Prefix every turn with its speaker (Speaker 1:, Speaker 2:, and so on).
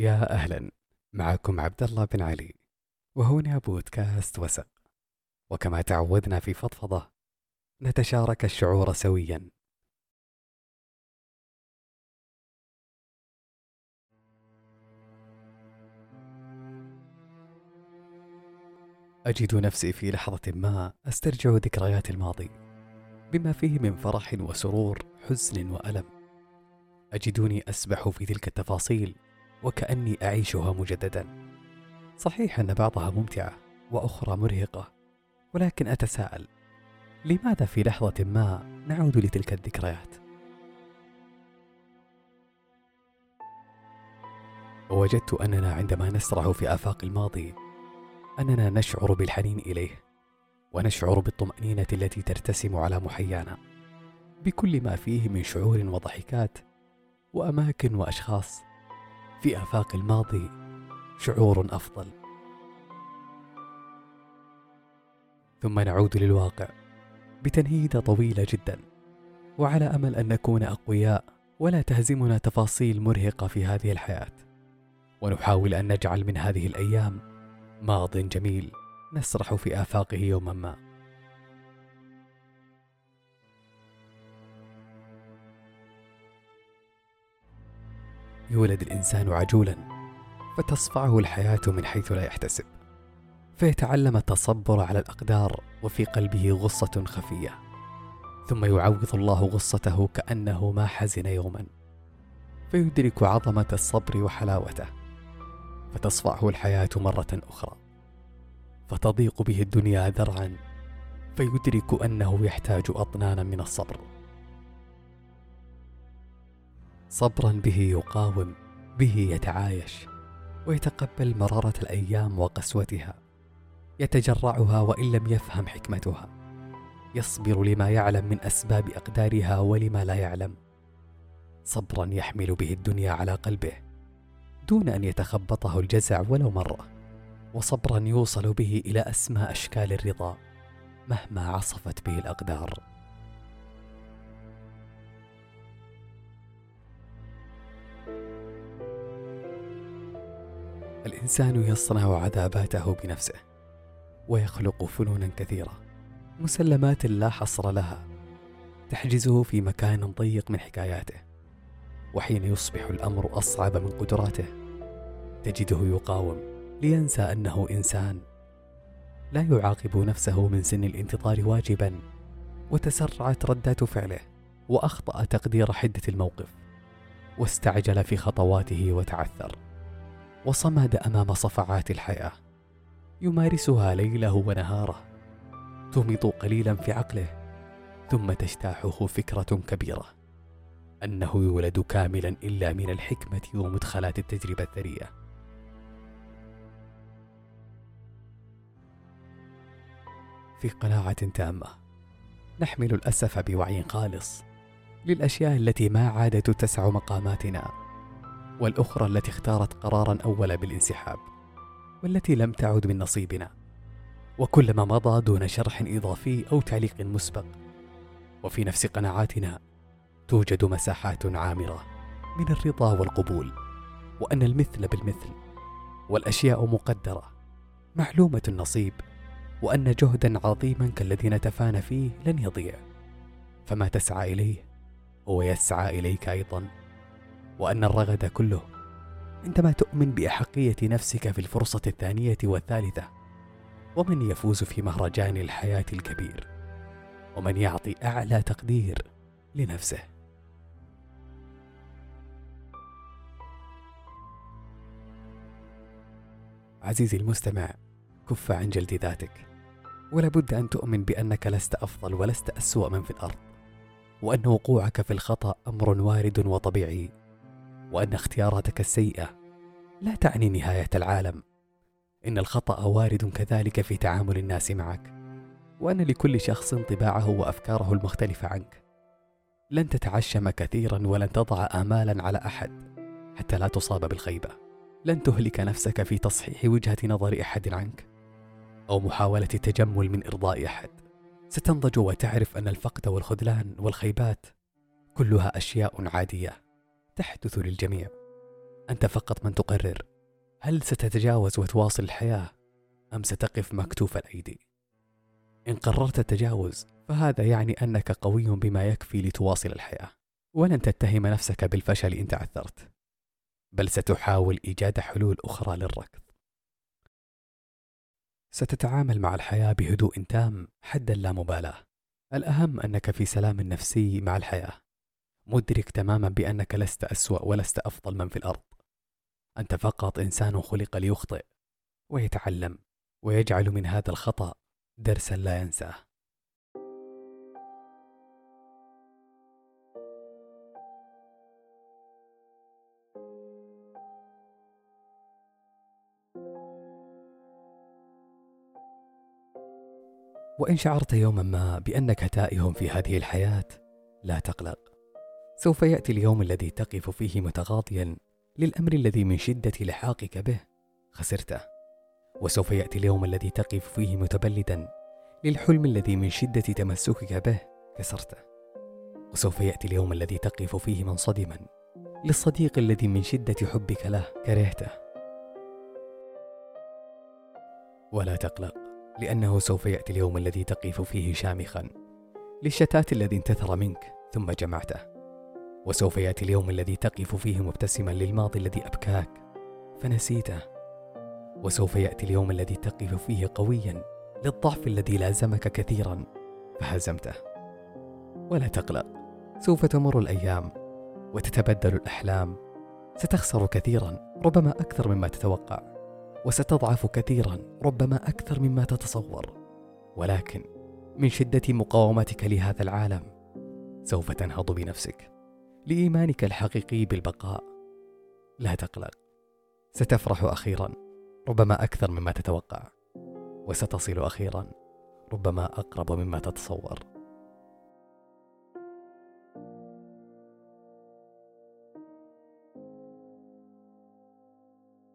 Speaker 1: يا أهلا معكم عبد الله بن علي وهنا بودكاست وسق. وكما تعودنا في فضفضة نتشارك الشعور سويا. أجد نفسي في لحظة ما أسترجع ذكريات الماضي بما فيه من فرح وسرور حزن وألم. أجدني أسبح في تلك التفاصيل وكأني أعيشها مجددا. صحيح أن بعضها ممتعة وأخرى مرهقة ولكن أتساءل لماذا في لحظة ما نعود لتلك الذكريات؟ ووجدت أننا عندما نسرح في آفاق الماضي أننا نشعر بالحنين إليه ونشعر بالطمأنينة التي ترتسم على محيانا بكل ما فيه من شعور وضحكات وأماكن وأشخاص في آفاق الماضي شعور أفضل. ثم نعود للواقع بتنهيدة طويلة جدا وعلى أمل أن نكون أقوياء ولا تهزمنا تفاصيل مرهقة في هذه الحياة. ونحاول أن نجعل من هذه الأيام ماض جميل نسرح في آفاقه يوما ما. يولد الإنسان عجولا فتصفعه الحياة من حيث لا يحتسب. فيتعلم التصبر على الأقدار وفي قلبه غصة خفية. ثم يعوض الله غصته كأنه ما حزن يوما. فيدرك عظمة الصبر وحلاوته. فتصفعه الحياة مرة أخرى. فتضيق به الدنيا ذرعا. فيدرك أنه يحتاج اطنانا من الصبر. صبرا به يقاوم به يتعايش ويتقبل مرارة الأيام وقسوتها. يتجرعها وإن لم يفهم حكمتها. يصبر لما يعلم من أسباب أقدارها ولما لا يعلم. صبرا يحمل به الدنيا على قلبه دون أن يتخبطه الجزع ولو مرة. وصبرا يوصل به إلى اسمى أشكال الرضا مهما عصفت به الأقدار. الإنسان يصنع عذاباته بنفسه ويخلق فنونا كثيرة مسلمات لا حصر لها تحجزه في مكان ضيق من حكاياته وحين يصبح الأمر أصعب من قدراته تجده يقاوم لينسى أنه إنسان لا يعاقب نفسه من سن الانتظار واجبا وتسرعت ردات فعله وأخطأ تقدير حدة الموقف واستعجل في خطواته وتعثر. وصمد أمام صفعات الحياة. يمارسها ليله ونهاره. تمط قليلا في عقله ثم تجتاحه فكرة كبيرة. أنه يولد كاملا إلا من الحكمة ومدخلات التجربة الثرية. في قناعة تامة نحمل الأسف بوعي خالص للأشياء التي ما عادت تسع مقاماتنا. والأخرى التي اختارت قرارا أول بالانسحاب والتي لم تعد من نصيبنا. وكلما مضى دون شرح إضافي أو تعليق مسبق وفي نفس قناعاتنا توجد مساحات عامرة من الرضا والقبول وأن المثل بالمثل والأشياء مقدرة معلومة النصيب وأن جهدا عظيما كالذي نتفانى فيه لن يضيع. فما تسعى إليه هو يسعى إليك أيضا. وأن الرغد كله. عندما تؤمن بأحقية نفسك في الفرصة الثانية والثالثة ومن يفوز في مهرجان الحياة الكبير؟ ومن يعطي أعلى تقدير لنفسه؟ عزيزي المستمع كف عن جلد ذاتك. ولابد أن تؤمن بأنك لست أفضل ولست أسوأ من في الأرض وأن وقوعك في الخطأ أمر وارد وطبيعي. وأن اختياراتك السيئة لا تعني نهاية العالم. إن الخطأ وارد كذلك في تعامل الناس معك وأن لكل شخص طباعه وأفكاره المختلفة عنك. لن تتعشم كثيرا ولن تضع آمالا على أحد حتى لا تصاب بالخيبة. لن تهلك نفسك في تصحيح وجهة نظر أحد عنك أو محاولة تجمل من إرضاء أحد. ستنضج وتعرف أن الفقد والخذلان والخيبات كلها أشياء عادية. تحدث للجميع. أنت فقط من تقرر. هل ستتجاوز وتواصل الحياة أم ستقف مكتوف الأيدي؟ إن قررت التجاوز فهذا يعني أنك قوي بما يكفي لتواصل الحياة. ولن تتهم نفسك بالفشل إن تعثرت. بل ستحاول إيجاد حلول أخرى للركض. ستتعامل مع الحياة بهدوء تام حد اللامبالاة الأهم أنك في سلام نفسي مع الحياة. مدرك تماما بأنك لست أسوأ ولست أفضل من في الأرض. أنت فقط إنسان خلق ليخطئ ويتعلم ويجعل من هذا الخطأ درسا لا ينساه. وإن شعرت يوما ما بأنك تائه في هذه الحياة لا تقلق. سوف يأتي اليوم الذي تقف فيه متغاضيا للأمر الذي من شدة لحاقك به. خسرته. وسوف يأتي اليوم الذي تقف فيه متبلدا للحلم الذي من شدة تمسكك به. كسرته. وسوف يأتي اليوم الذي تقف فيه منصدما للصديق الذي من شدة حبك له. كرهته. ولا تقلق لأنه سوف يأتي اليوم الذي تقف فيه شامخا للشتات الذي انتثر منك ثم جمعته. وسوف يأتي اليوم الذي تقف فيه مبتسما للماضي الذي أبكاك. فنسيته. وسوف يأتي اليوم الذي تقف فيه قويا للضعف الذي لازمك كثيرا. فهزمته. ولا تقلق. سوف تمر الأيام وتتبدل الأحلام. ستخسر كثيرا ربما أكثر مما تتوقع. وستضعف كثيرا ربما أكثر مما تتصور. ولكن من شدة مقاومتك لهذا العالم سوف تنهض بنفسك. لإيمانك الحقيقي بالبقاء. لا تقلق ستفرح أخيرا ربما أكثر مما تتوقع وستصل أخيرا ربما أقرب مما تتصور.